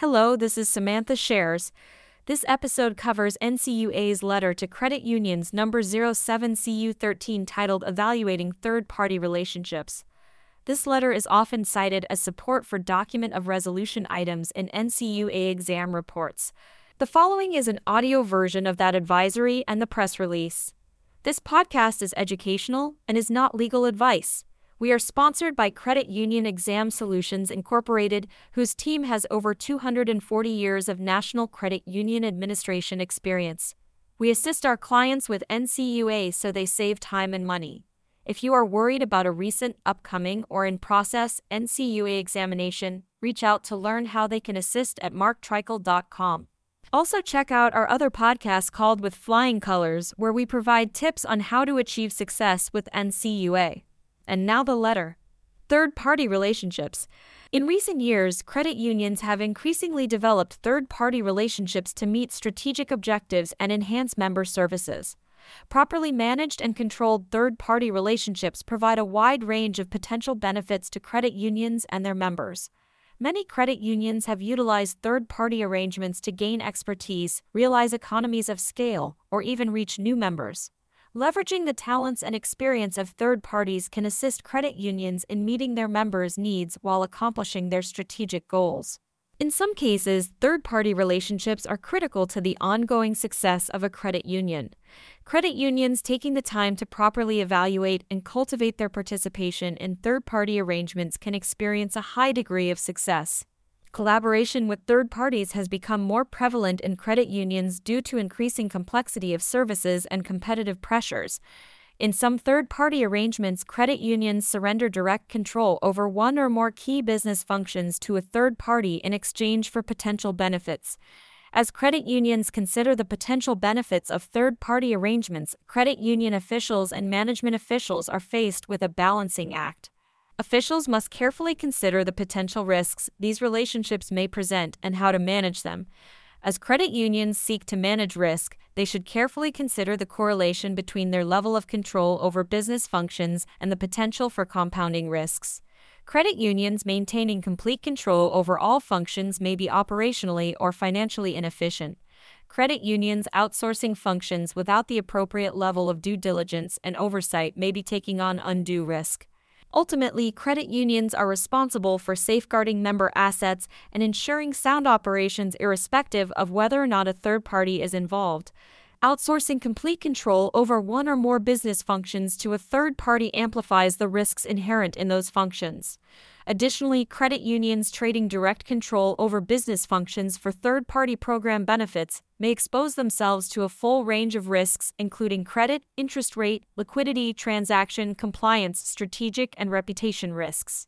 Hello, this is Samantha Shares. This episode covers NCUA's letter to credit unions number 07CU13 titled Evaluating Third Party Relationships. This letter is often cited as support for document of resolution items in NCUA exam reports. The following is an audio version of that advisory and the press release. This podcast is educational and is not legal advice. We are sponsored by Credit Union Exam Solutions Incorporated, whose team has over 240 years of National Credit Union Administration experience. We assist our clients with NCUA so they save time and money. If you are worried about a recent, upcoming, or in process NCUA examination, reach out to learn how they can assist at marktreichel.com. Also, check out our other podcast called With Flying Colors, where we provide tips on how to achieve success with NCUA. And now the letter. Third party relationships. In recent years, credit unions have increasingly developed third party relationships to meet strategic objectives and enhance member services. Properly managed and controlled third party relationships provide a wide range of potential benefits to credit unions and their members. Many credit unions have utilized third party arrangements to gain expertise, realize economies of scale, or even reach new members. Leveraging the talents and experience of third parties can assist credit unions in meeting their members' needs while accomplishing their strategic goals. In some cases, third party relationships are critical to the ongoing success of a credit union. Credit unions taking the time to properly evaluate and cultivate their participation in third party arrangements can experience a high degree of success. Collaboration with third parties has become more prevalent in credit unions due to increasing complexity of services and competitive pressures. In some third party arrangements, credit unions surrender direct control over one or more key business functions to a third party in exchange for potential benefits. As credit unions consider the potential benefits of third party arrangements, credit union officials and management officials are faced with a balancing act. Officials must carefully consider the potential risks these relationships may present and how to manage them. As credit unions seek to manage risk, they should carefully consider the correlation between their level of control over business functions and the potential for compounding risks. Credit unions maintaining complete control over all functions may be operationally or financially inefficient. Credit unions outsourcing functions without the appropriate level of due diligence and oversight may be taking on undue risk. Ultimately, credit unions are responsible for safeguarding member assets and ensuring sound operations irrespective of whether or not a third party is involved. Outsourcing complete control over one or more business functions to a third party amplifies the risks inherent in those functions. Additionally, credit unions trading direct control over business functions for third party program benefits may expose themselves to a full range of risks, including credit, interest rate, liquidity, transaction, compliance, strategic, and reputation risks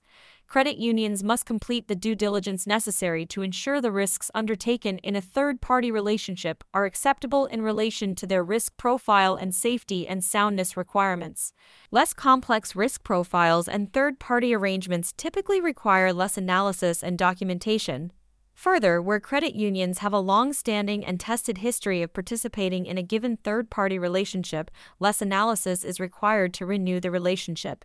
credit unions must complete the due diligence necessary to ensure the risks undertaken in a third party relationship are acceptable in relation to their risk profile and safety and soundness requirements. Less complex risk profiles and third party arrangements typically require less analysis and documentation. Further, where credit unions have a long standing and tested history of participating in a given third party relationship, less analysis is required to renew the relationship.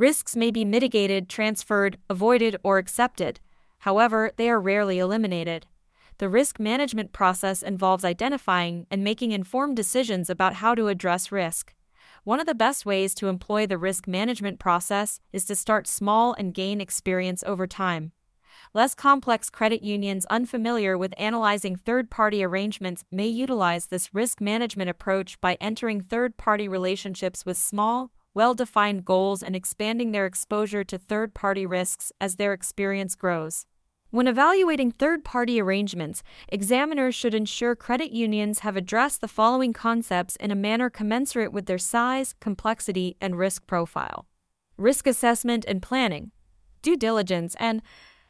Risks may be mitigated, transferred, avoided, or accepted. However, they are rarely eliminated. The risk management process involves identifying and making informed decisions about how to address risk. One of the best ways to employ the risk management process is to start small and gain experience over time. Less complex credit unions unfamiliar with analyzing third party arrangements may utilize this risk management approach by entering third party relationships with small, well defined goals and expanding their exposure to third party risks as their experience grows. When evaluating third party arrangements, examiners should ensure credit unions have addressed the following concepts in a manner commensurate with their size, complexity, and risk profile risk assessment and planning, due diligence, and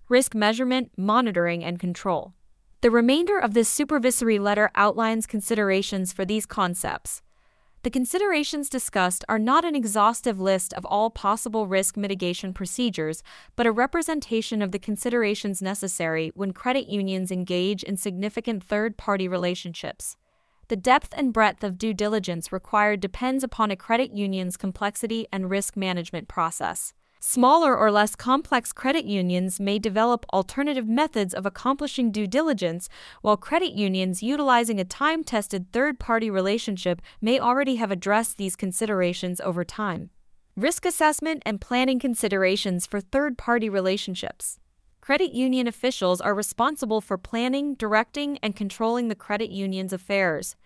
risk measurement, monitoring, and control. The remainder of this supervisory letter outlines considerations for these concepts. The considerations discussed are not an exhaustive list of all possible risk mitigation procedures, but a representation of the considerations necessary when credit unions engage in significant third party relationships. The depth and breadth of due diligence required depends upon a credit union's complexity and risk management process. Smaller or less complex credit unions may develop alternative methods of accomplishing due diligence, while credit unions utilizing a time tested third party relationship may already have addressed these considerations over time. Risk assessment and planning considerations for third party relationships. Credit union officials are responsible for planning, directing, and controlling the credit union's affairs.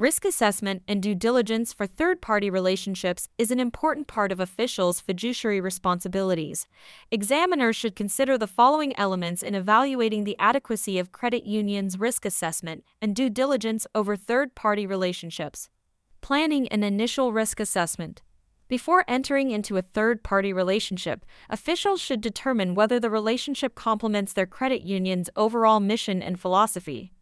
Risk assessment and due diligence for third party relationships is an important part of officials' fiduciary responsibilities. Examiners should consider the following elements in evaluating the adequacy of credit unions' risk assessment and due diligence over third party relationships. Planning an initial risk assessment. Before entering into a third party relationship, officials should determine whether the relationship complements their credit union's overall mission and philosophy.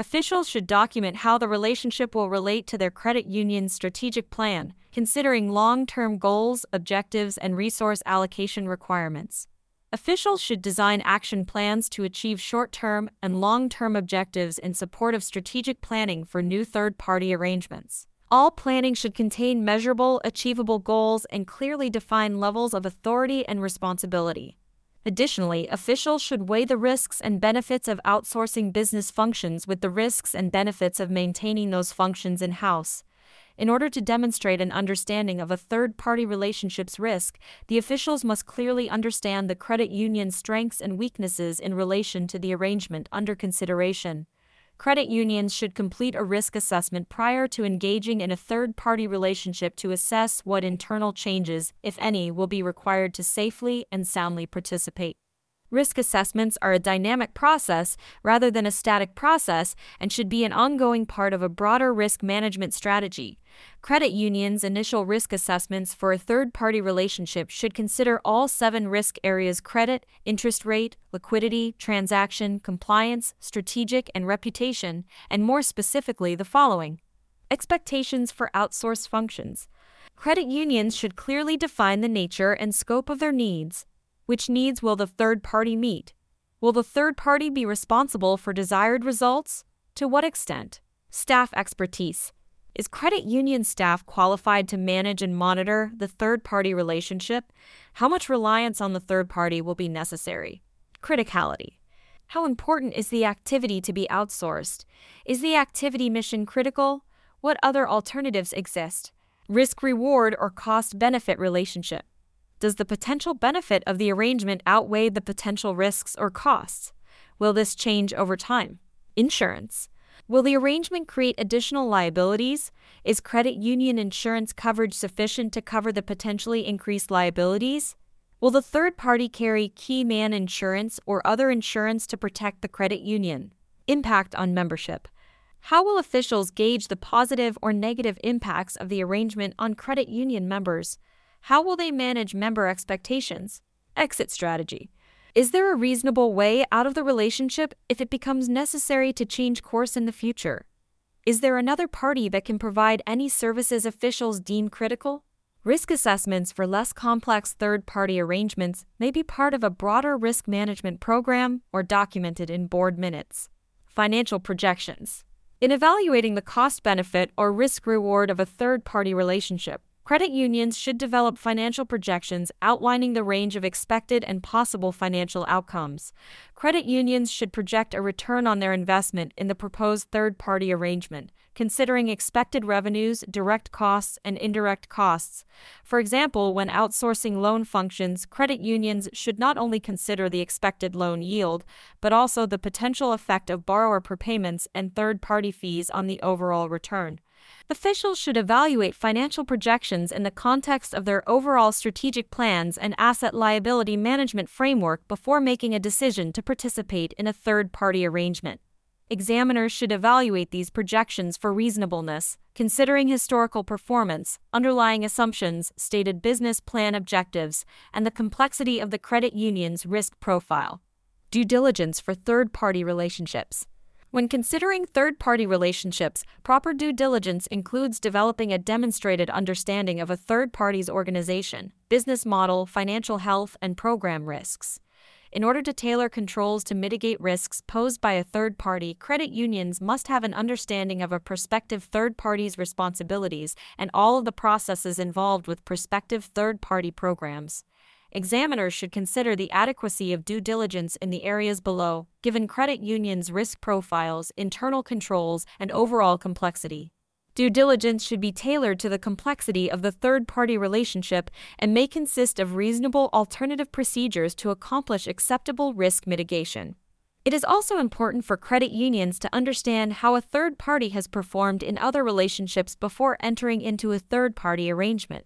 Officials should document how the relationship will relate to their credit union's strategic plan, considering long term goals, objectives, and resource allocation requirements. Officials should design action plans to achieve short term and long term objectives in support of strategic planning for new third party arrangements. All planning should contain measurable, achievable goals and clearly defined levels of authority and responsibility. Additionally, officials should weigh the risks and benefits of outsourcing business functions with the risks and benefits of maintaining those functions in house. In order to demonstrate an understanding of a third party relationship's risk, the officials must clearly understand the credit union's strengths and weaknesses in relation to the arrangement under consideration. Credit unions should complete a risk assessment prior to engaging in a third party relationship to assess what internal changes, if any, will be required to safely and soundly participate. Risk assessments are a dynamic process rather than a static process and should be an ongoing part of a broader risk management strategy. Credit unions' initial risk assessments for a third party relationship should consider all seven risk areas credit, interest rate, liquidity, transaction, compliance, strategic, and reputation, and more specifically, the following Expectations for outsourced functions. Credit unions should clearly define the nature and scope of their needs, which needs will the third party meet? Will the third party be responsible for desired results? To what extent? Staff expertise. Is credit union staff qualified to manage and monitor the third party relationship? How much reliance on the third party will be necessary? Criticality. How important is the activity to be outsourced? Is the activity mission critical? What other alternatives exist? Risk reward or cost benefit relationship. Does the potential benefit of the arrangement outweigh the potential risks or costs? Will this change over time? Insurance. Will the arrangement create additional liabilities? Is credit union insurance coverage sufficient to cover the potentially increased liabilities? Will the third party carry key man insurance or other insurance to protect the credit union? Impact on membership. How will officials gauge the positive or negative impacts of the arrangement on credit union members? How will they manage member expectations? Exit strategy. Is there a reasonable way out of the relationship if it becomes necessary to change course in the future? Is there another party that can provide any services officials deem critical? Risk assessments for less complex third party arrangements may be part of a broader risk management program or documented in board minutes. Financial projections. In evaluating the cost benefit or risk reward of a third party relationship, Credit unions should develop financial projections outlining the range of expected and possible financial outcomes. Credit unions should project a return on their investment in the proposed third party arrangement, considering expected revenues, direct costs, and indirect costs. For example, when outsourcing loan functions, credit unions should not only consider the expected loan yield, but also the potential effect of borrower prepayments and third party fees on the overall return. Officials should evaluate financial projections in the context of their overall strategic plans and asset liability management framework before making a decision to participate in a third party arrangement. Examiners should evaluate these projections for reasonableness, considering historical performance, underlying assumptions, stated business plan objectives, and the complexity of the credit union's risk profile. Due diligence for third party relationships. When considering third party relationships, proper due diligence includes developing a demonstrated understanding of a third party's organization, business model, financial health, and program risks. In order to tailor controls to mitigate risks posed by a third party, credit unions must have an understanding of a prospective third party's responsibilities and all of the processes involved with prospective third party programs. Examiners should consider the adequacy of due diligence in the areas below, given credit unions' risk profiles, internal controls, and overall complexity. Due diligence should be tailored to the complexity of the third party relationship and may consist of reasonable alternative procedures to accomplish acceptable risk mitigation. It is also important for credit unions to understand how a third party has performed in other relationships before entering into a third party arrangement.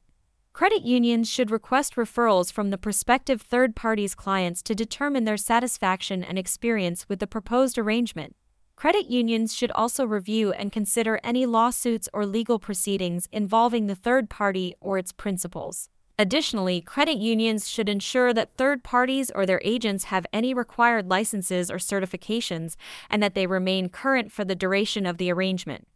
Credit unions should request referrals from the prospective third party's clients to determine their satisfaction and experience with the proposed arrangement. Credit unions should also review and consider any lawsuits or legal proceedings involving the third party or its principals. Additionally, credit unions should ensure that third parties or their agents have any required licenses or certifications and that they remain current for the duration of the arrangement.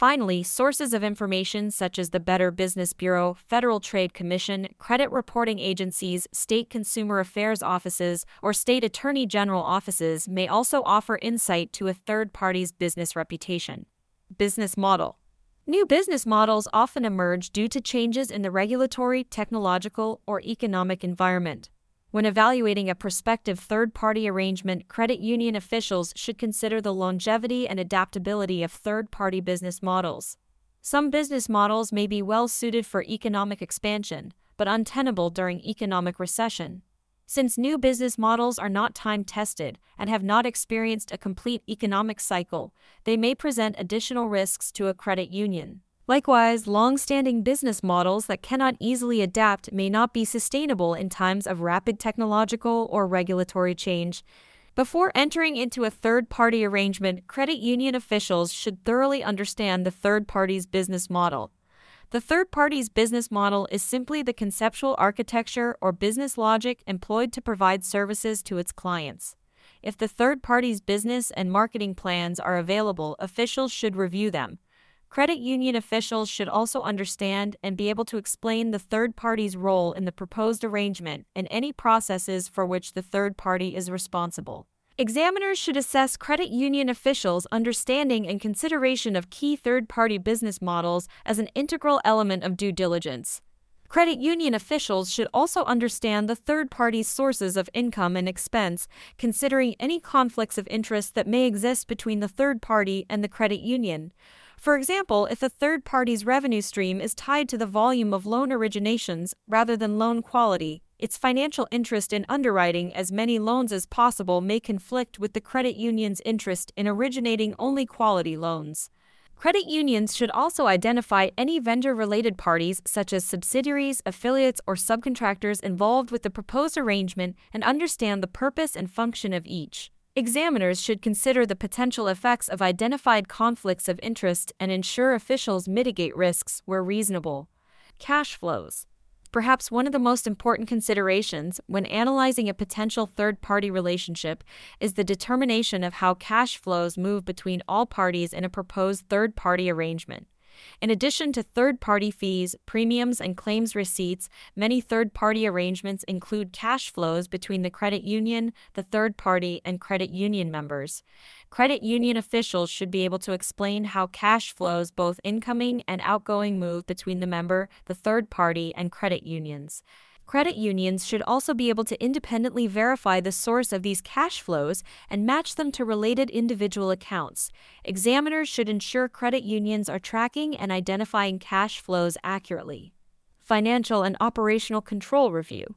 Finally, sources of information such as the Better Business Bureau, Federal Trade Commission, credit reporting agencies, state consumer affairs offices, or state attorney general offices may also offer insight to a third party's business reputation. Business model New business models often emerge due to changes in the regulatory, technological, or economic environment. When evaluating a prospective third party arrangement, credit union officials should consider the longevity and adaptability of third party business models. Some business models may be well suited for economic expansion, but untenable during economic recession. Since new business models are not time tested and have not experienced a complete economic cycle, they may present additional risks to a credit union. Likewise, long standing business models that cannot easily adapt may not be sustainable in times of rapid technological or regulatory change. Before entering into a third party arrangement, credit union officials should thoroughly understand the third party's business model. The third party's business model is simply the conceptual architecture or business logic employed to provide services to its clients. If the third party's business and marketing plans are available, officials should review them. Credit union officials should also understand and be able to explain the third party's role in the proposed arrangement and any processes for which the third party is responsible. Examiners should assess credit union officials' understanding and consideration of key third party business models as an integral element of due diligence. Credit union officials should also understand the third party's sources of income and expense, considering any conflicts of interest that may exist between the third party and the credit union. For example, if a third party's revenue stream is tied to the volume of loan originations rather than loan quality, its financial interest in underwriting as many loans as possible may conflict with the credit union's interest in originating only quality loans. Credit unions should also identify any vendor related parties, such as subsidiaries, affiliates, or subcontractors involved with the proposed arrangement and understand the purpose and function of each. Examiners should consider the potential effects of identified conflicts of interest and ensure officials mitigate risks where reasonable. Cash flows. Perhaps one of the most important considerations when analyzing a potential third party relationship is the determination of how cash flows move between all parties in a proposed third party arrangement. In addition to third party fees, premiums, and claims receipts, many third party arrangements include cash flows between the credit union, the third party, and credit union members. Credit union officials should be able to explain how cash flows, both incoming and outgoing, move between the member, the third party, and credit unions. Credit unions should also be able to independently verify the source of these cash flows and match them to related individual accounts. Examiners should ensure credit unions are tracking and identifying cash flows accurately. Financial and operational control review.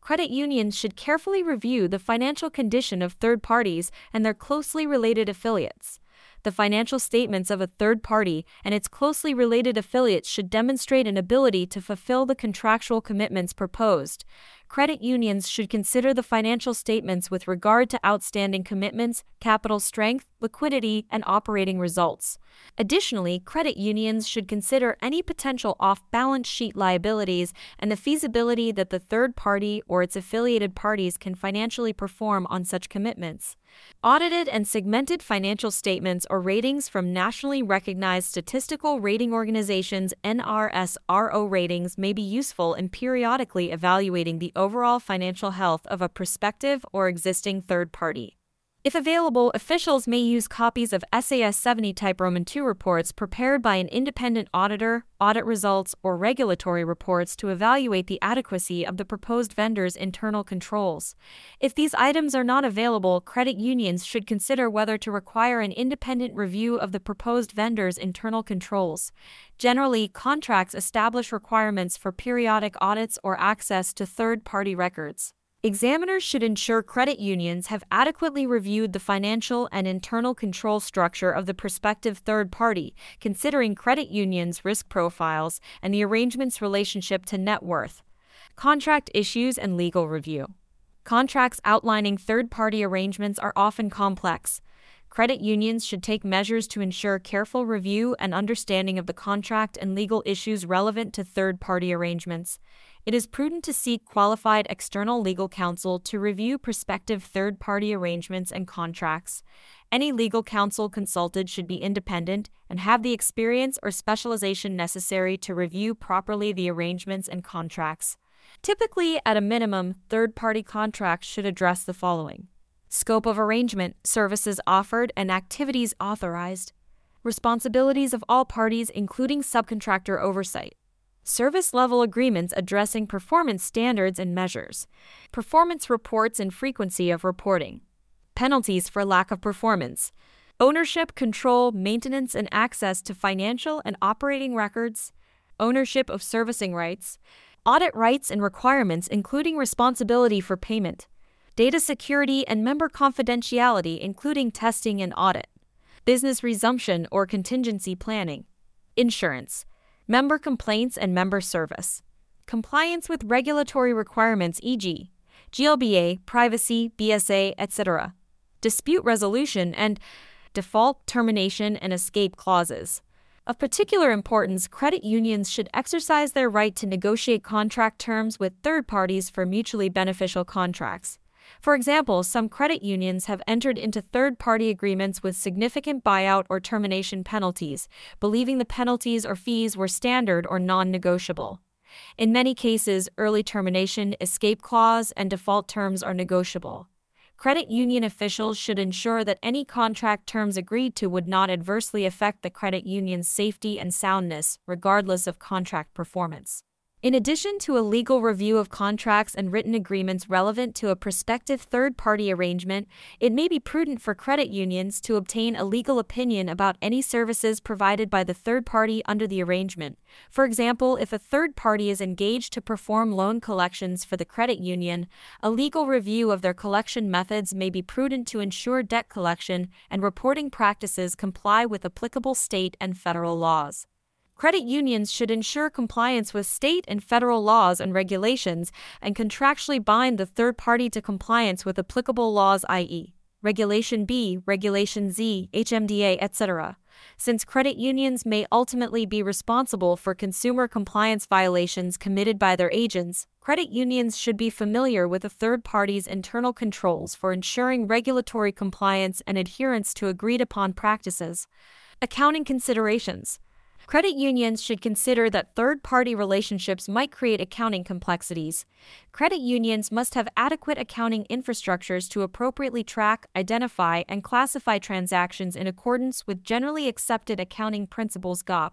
Credit unions should carefully review the financial condition of third parties and their closely related affiliates. The financial statements of a third party and its closely related affiliates should demonstrate an ability to fulfill the contractual commitments proposed credit unions should consider the financial statements with regard to outstanding commitments, capital strength, liquidity, and operating results. Additionally, credit unions should consider any potential off balance sheet liabilities and the feasibility that the third party or its affiliated parties can financially perform on such commitments. Audited and segmented financial statements or ratings from nationally recognized statistical rating organizations NRSRO ratings may be useful in periodically evaluating the overall financial health of a prospective or existing third party. If available, officials may use copies of SAS 70 type Roman II reports prepared by an independent auditor, audit results, or regulatory reports to evaluate the adequacy of the proposed vendor's internal controls. If these items are not available, credit unions should consider whether to require an independent review of the proposed vendor's internal controls. Generally, contracts establish requirements for periodic audits or access to third party records. Examiners should ensure credit unions have adequately reviewed the financial and internal control structure of the prospective third party, considering credit unions' risk profiles and the arrangement's relationship to net worth. Contract issues and legal review. Contracts outlining third party arrangements are often complex. Credit unions should take measures to ensure careful review and understanding of the contract and legal issues relevant to third party arrangements it is prudent to seek qualified external legal counsel to review prospective third party arrangements and contracts. Any legal counsel consulted should be independent and have the experience or specialization necessary to review properly the arrangements and contracts. Typically, at a minimum, third party contracts should address the following Scope of arrangement, services offered, and activities authorized. Responsibilities of all parties, including subcontractor oversight service level agreements addressing performance standards and measures, performance reports and frequency of reporting, penalties for lack of performance, ownership, control, maintenance, and access to financial and operating records, ownership of servicing rights, audit rights and requirements, including responsibility for payment, data security and member confidentiality, including testing and audit, business resumption or contingency planning, insurance member complaints and member service, compliance with regulatory requirements, e.g., GLBA, privacy, BSA, etc., dispute resolution, and default, termination, and escape clauses. Of particular importance, credit unions should exercise their right to negotiate contract terms with third parties for mutually beneficial contracts. For example, some credit unions have entered into third party agreements with significant buyout or termination penalties, believing the penalties or fees were standard or non negotiable. In many cases, early termination, escape clause, and default terms are negotiable. Credit union officials should ensure that any contract terms agreed to would not adversely affect the credit union's safety and soundness, regardless of contract performance. In addition to a legal review of contracts and written agreements relevant to a prospective third party arrangement, it may be prudent for credit unions to obtain a legal opinion about any services provided by the third party under the arrangement. For example, if a third party is engaged to perform loan collections for the credit union, a legal review of their collection methods may be prudent to ensure debt collection and reporting practices comply with applicable state and federal laws. Credit unions should ensure compliance with state and federal laws and regulations and contractually bind the third party to compliance with applicable laws, i.e., Regulation B, Regulation Z, HMDA, etc. Since credit unions may ultimately be responsible for consumer compliance violations committed by their agents, credit unions should be familiar with a third party's internal controls for ensuring regulatory compliance and adherence to agreed upon practices. Accounting considerations Credit unions should consider that third party relationships might create accounting complexities. Credit unions must have adequate accounting infrastructures to appropriately track, identify, and classify transactions in accordance with generally accepted accounting principles GAAP.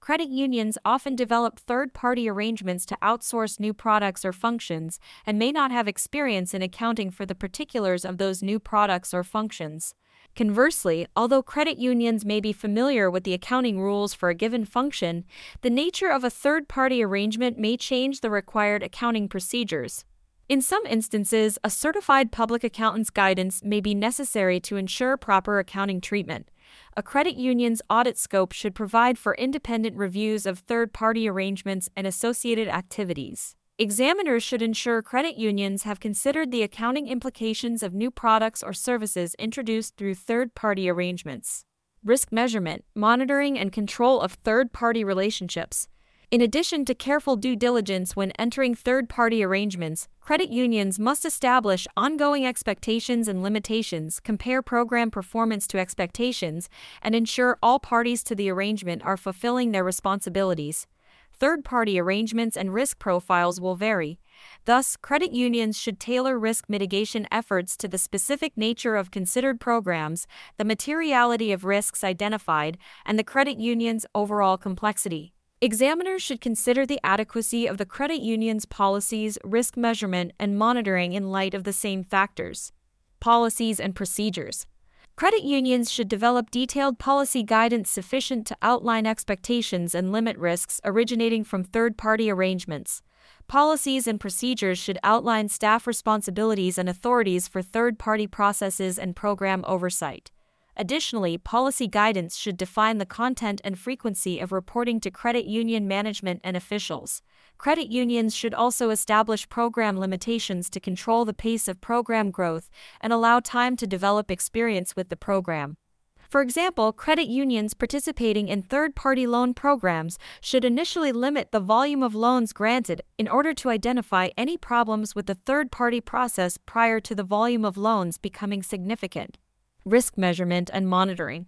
Credit unions often develop third party arrangements to outsource new products or functions and may not have experience in accounting for the particulars of those new products or functions. Conversely, although credit unions may be familiar with the accounting rules for a given function, the nature of a third party arrangement may change the required accounting procedures. In some instances, a certified public accountant's guidance may be necessary to ensure proper accounting treatment. A credit union's audit scope should provide for independent reviews of third party arrangements and associated activities. Examiners should ensure credit unions have considered the accounting implications of new products or services introduced through third party arrangements. Risk measurement, monitoring, and control of third party relationships. In addition to careful due diligence when entering third party arrangements, credit unions must establish ongoing expectations and limitations, compare program performance to expectations, and ensure all parties to the arrangement are fulfilling their responsibilities. Third party arrangements and risk profiles will vary. Thus, credit unions should tailor risk mitigation efforts to the specific nature of considered programs, the materiality of risks identified, and the credit union's overall complexity. Examiners should consider the adequacy of the credit union's policies, risk measurement, and monitoring in light of the same factors. Policies and procedures. Credit unions should develop detailed policy guidance sufficient to outline expectations and limit risks originating from third party arrangements. Policies and procedures should outline staff responsibilities and authorities for third party processes and program oversight. Additionally, policy guidance should define the content and frequency of reporting to credit union management and officials. Credit unions should also establish program limitations to control the pace of program growth and allow time to develop experience with the program. For example, credit unions participating in third party loan programs should initially limit the volume of loans granted in order to identify any problems with the third party process prior to the volume of loans becoming significant risk measurement and monitoring.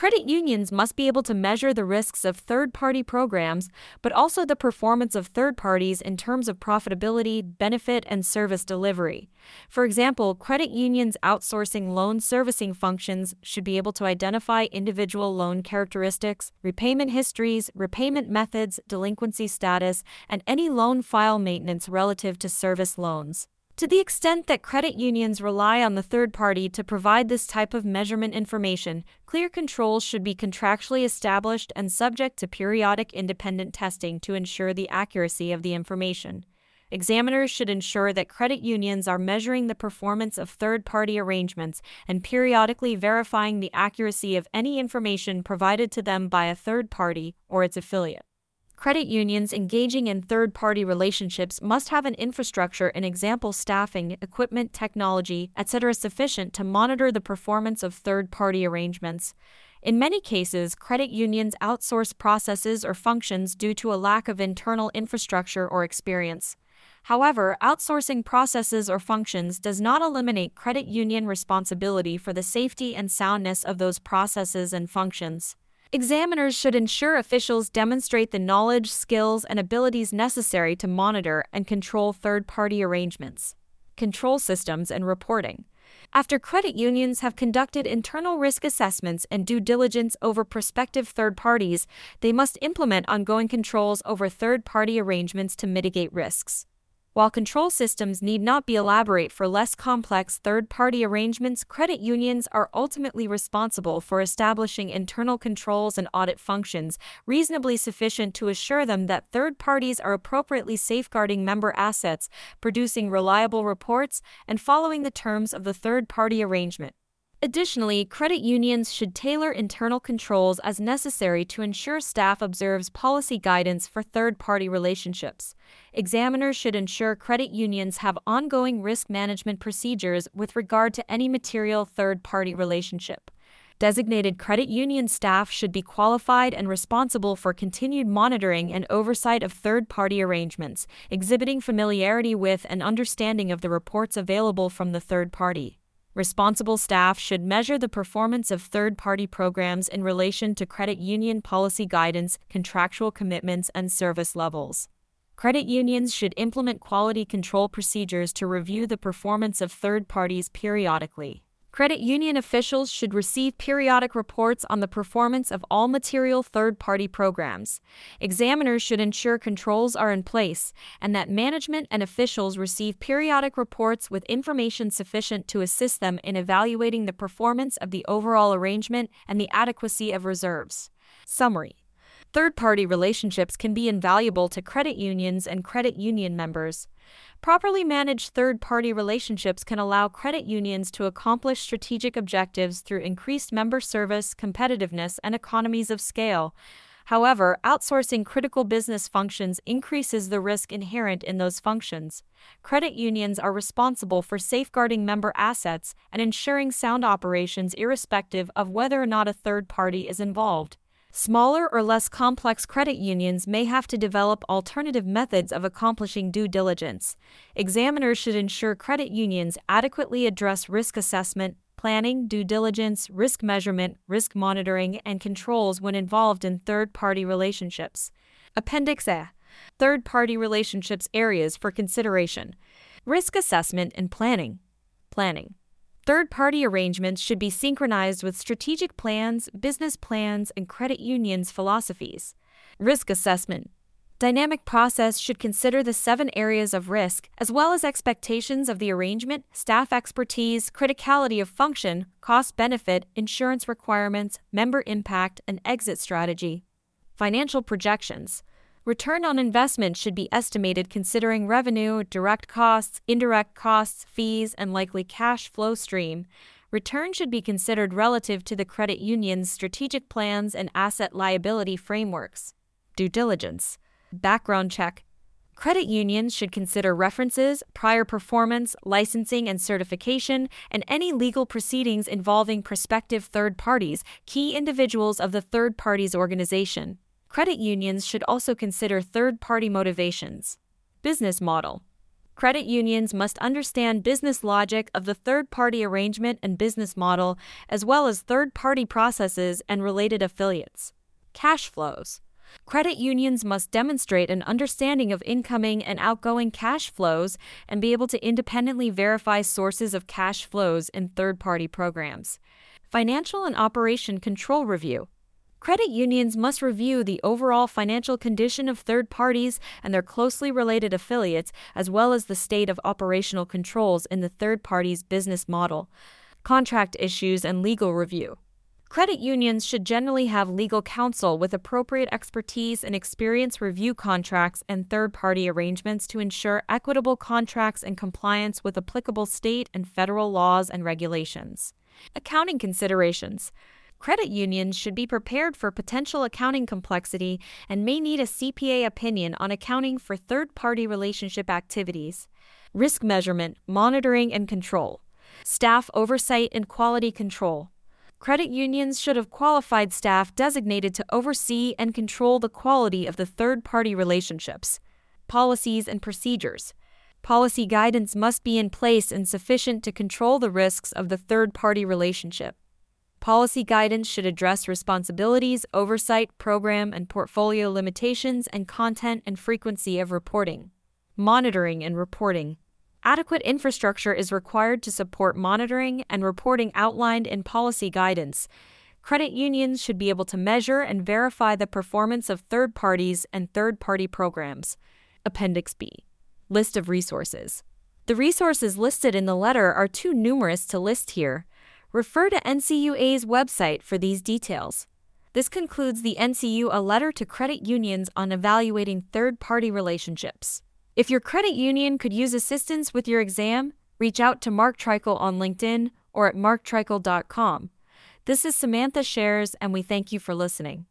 Credit unions must be able to measure the risks of third party programs, but also the performance of third parties in terms of profitability, benefit, and service delivery. For example, credit unions outsourcing loan servicing functions should be able to identify individual loan characteristics, repayment histories, repayment methods, delinquency status, and any loan file maintenance relative to service loans. To the extent that credit unions rely on the third party to provide this type of measurement information, clear controls should be contractually established and subject to periodic independent testing to ensure the accuracy of the information. Examiners should ensure that credit unions are measuring the performance of third party arrangements and periodically verifying the accuracy of any information provided to them by a third party or its affiliate. Credit unions engaging in third party relationships must have an infrastructure and example staffing, equipment, technology, etc. sufficient to monitor the performance of third party arrangements. In many cases, credit unions outsource processes or functions due to a lack of internal infrastructure or experience. However, outsourcing processes or functions does not eliminate credit union responsibility for the safety and soundness of those processes and functions. Examiners should ensure officials demonstrate the knowledge, skills, and abilities necessary to monitor and control third party arrangements, control systems, and reporting. After credit unions have conducted internal risk assessments and due diligence over prospective third parties, they must implement ongoing controls over third party arrangements to mitigate risks. While control systems need not be elaborate for less complex third party arrangements, credit unions are ultimately responsible for establishing internal controls and audit functions reasonably sufficient to assure them that third parties are appropriately safeguarding member assets, producing reliable reports, and following the terms of the third party arrangement. Additionally, credit unions should tailor internal controls as necessary to ensure staff observes policy guidance for third party relationships. Examiners should ensure credit unions have ongoing risk management procedures with regard to any material third party relationship. Designated credit union staff should be qualified and responsible for continued monitoring and oversight of third party arrangements, exhibiting familiarity with and understanding of the reports available from the third party. Responsible staff should measure the performance of third party programs in relation to credit union policy guidance, contractual commitments, and service levels. Credit unions should implement quality control procedures to review the performance of third parties periodically. Credit union officials should receive periodic reports on the performance of all material third party programs. Examiners should ensure controls are in place and that management and officials receive periodic reports with information sufficient to assist them in evaluating the performance of the overall arrangement and the adequacy of reserves. Summary Third party relationships can be invaluable to credit unions and credit union members. Properly managed third party relationships can allow credit unions to accomplish strategic objectives through increased member service, competitiveness, and economies of scale. However, outsourcing critical business functions increases the risk inherent in those functions. Credit unions are responsible for safeguarding member assets and ensuring sound operations irrespective of whether or not a third party is involved. Smaller or less complex credit unions may have to develop alternative methods of accomplishing due diligence. Examiners should ensure credit unions adequately address risk assessment, planning, due diligence, risk measurement, risk monitoring, and controls when involved in third party relationships. Appendix A Third party relationships areas for consideration Risk assessment and planning. Planning. Third party arrangements should be synchronized with strategic plans, business plans, and credit unions' philosophies. Risk assessment. Dynamic process should consider the seven areas of risk, as well as expectations of the arrangement, staff expertise, criticality of function, cost benefit, insurance requirements, member impact, and exit strategy. Financial projections. Return on investment should be estimated considering revenue, direct costs, indirect costs, fees, and likely cash flow stream. Return should be considered relative to the credit union's strategic plans and asset liability frameworks. Due diligence. Background check. Credit unions should consider references, prior performance, licensing and certification, and any legal proceedings involving prospective third parties, key individuals of the third party's organization. Credit unions should also consider third party motivations. Business model Credit unions must understand business logic of the third party arrangement and business model, as well as third party processes and related affiliates. Cash flows Credit unions must demonstrate an understanding of incoming and outgoing cash flows and be able to independently verify sources of cash flows in third party programs. Financial and Operation Control Review Credit unions must review the overall financial condition of third parties and their closely related affiliates, as well as the state of operational controls in the third party's business model, contract issues, and legal review. Credit unions should generally have legal counsel with appropriate expertise and experience review contracts and third party arrangements to ensure equitable contracts and compliance with applicable state and federal laws and regulations. Accounting considerations. Credit unions should be prepared for potential accounting complexity and may need a CPA opinion on accounting for third party relationship activities. Risk measurement, monitoring, and control. Staff oversight and quality control. Credit unions should have qualified staff designated to oversee and control the quality of the third party relationships. Policies and procedures. Policy guidance must be in place and sufficient to control the risks of the third party relationship. Policy guidance should address responsibilities, oversight, program and portfolio limitations, and content and frequency of reporting. Monitoring and reporting. Adequate infrastructure is required to support monitoring and reporting outlined in policy guidance. Credit unions should be able to measure and verify the performance of third parties and third party programs. Appendix B List of resources. The resources listed in the letter are too numerous to list here. Refer to NCUA's website for these details. This concludes the NCU A Letter to Credit Unions on Evaluating Third Party Relationships. If your credit union could use assistance with your exam, reach out to Mark Treichel on LinkedIn or at marktreichel.com. This is Samantha Shares, and we thank you for listening.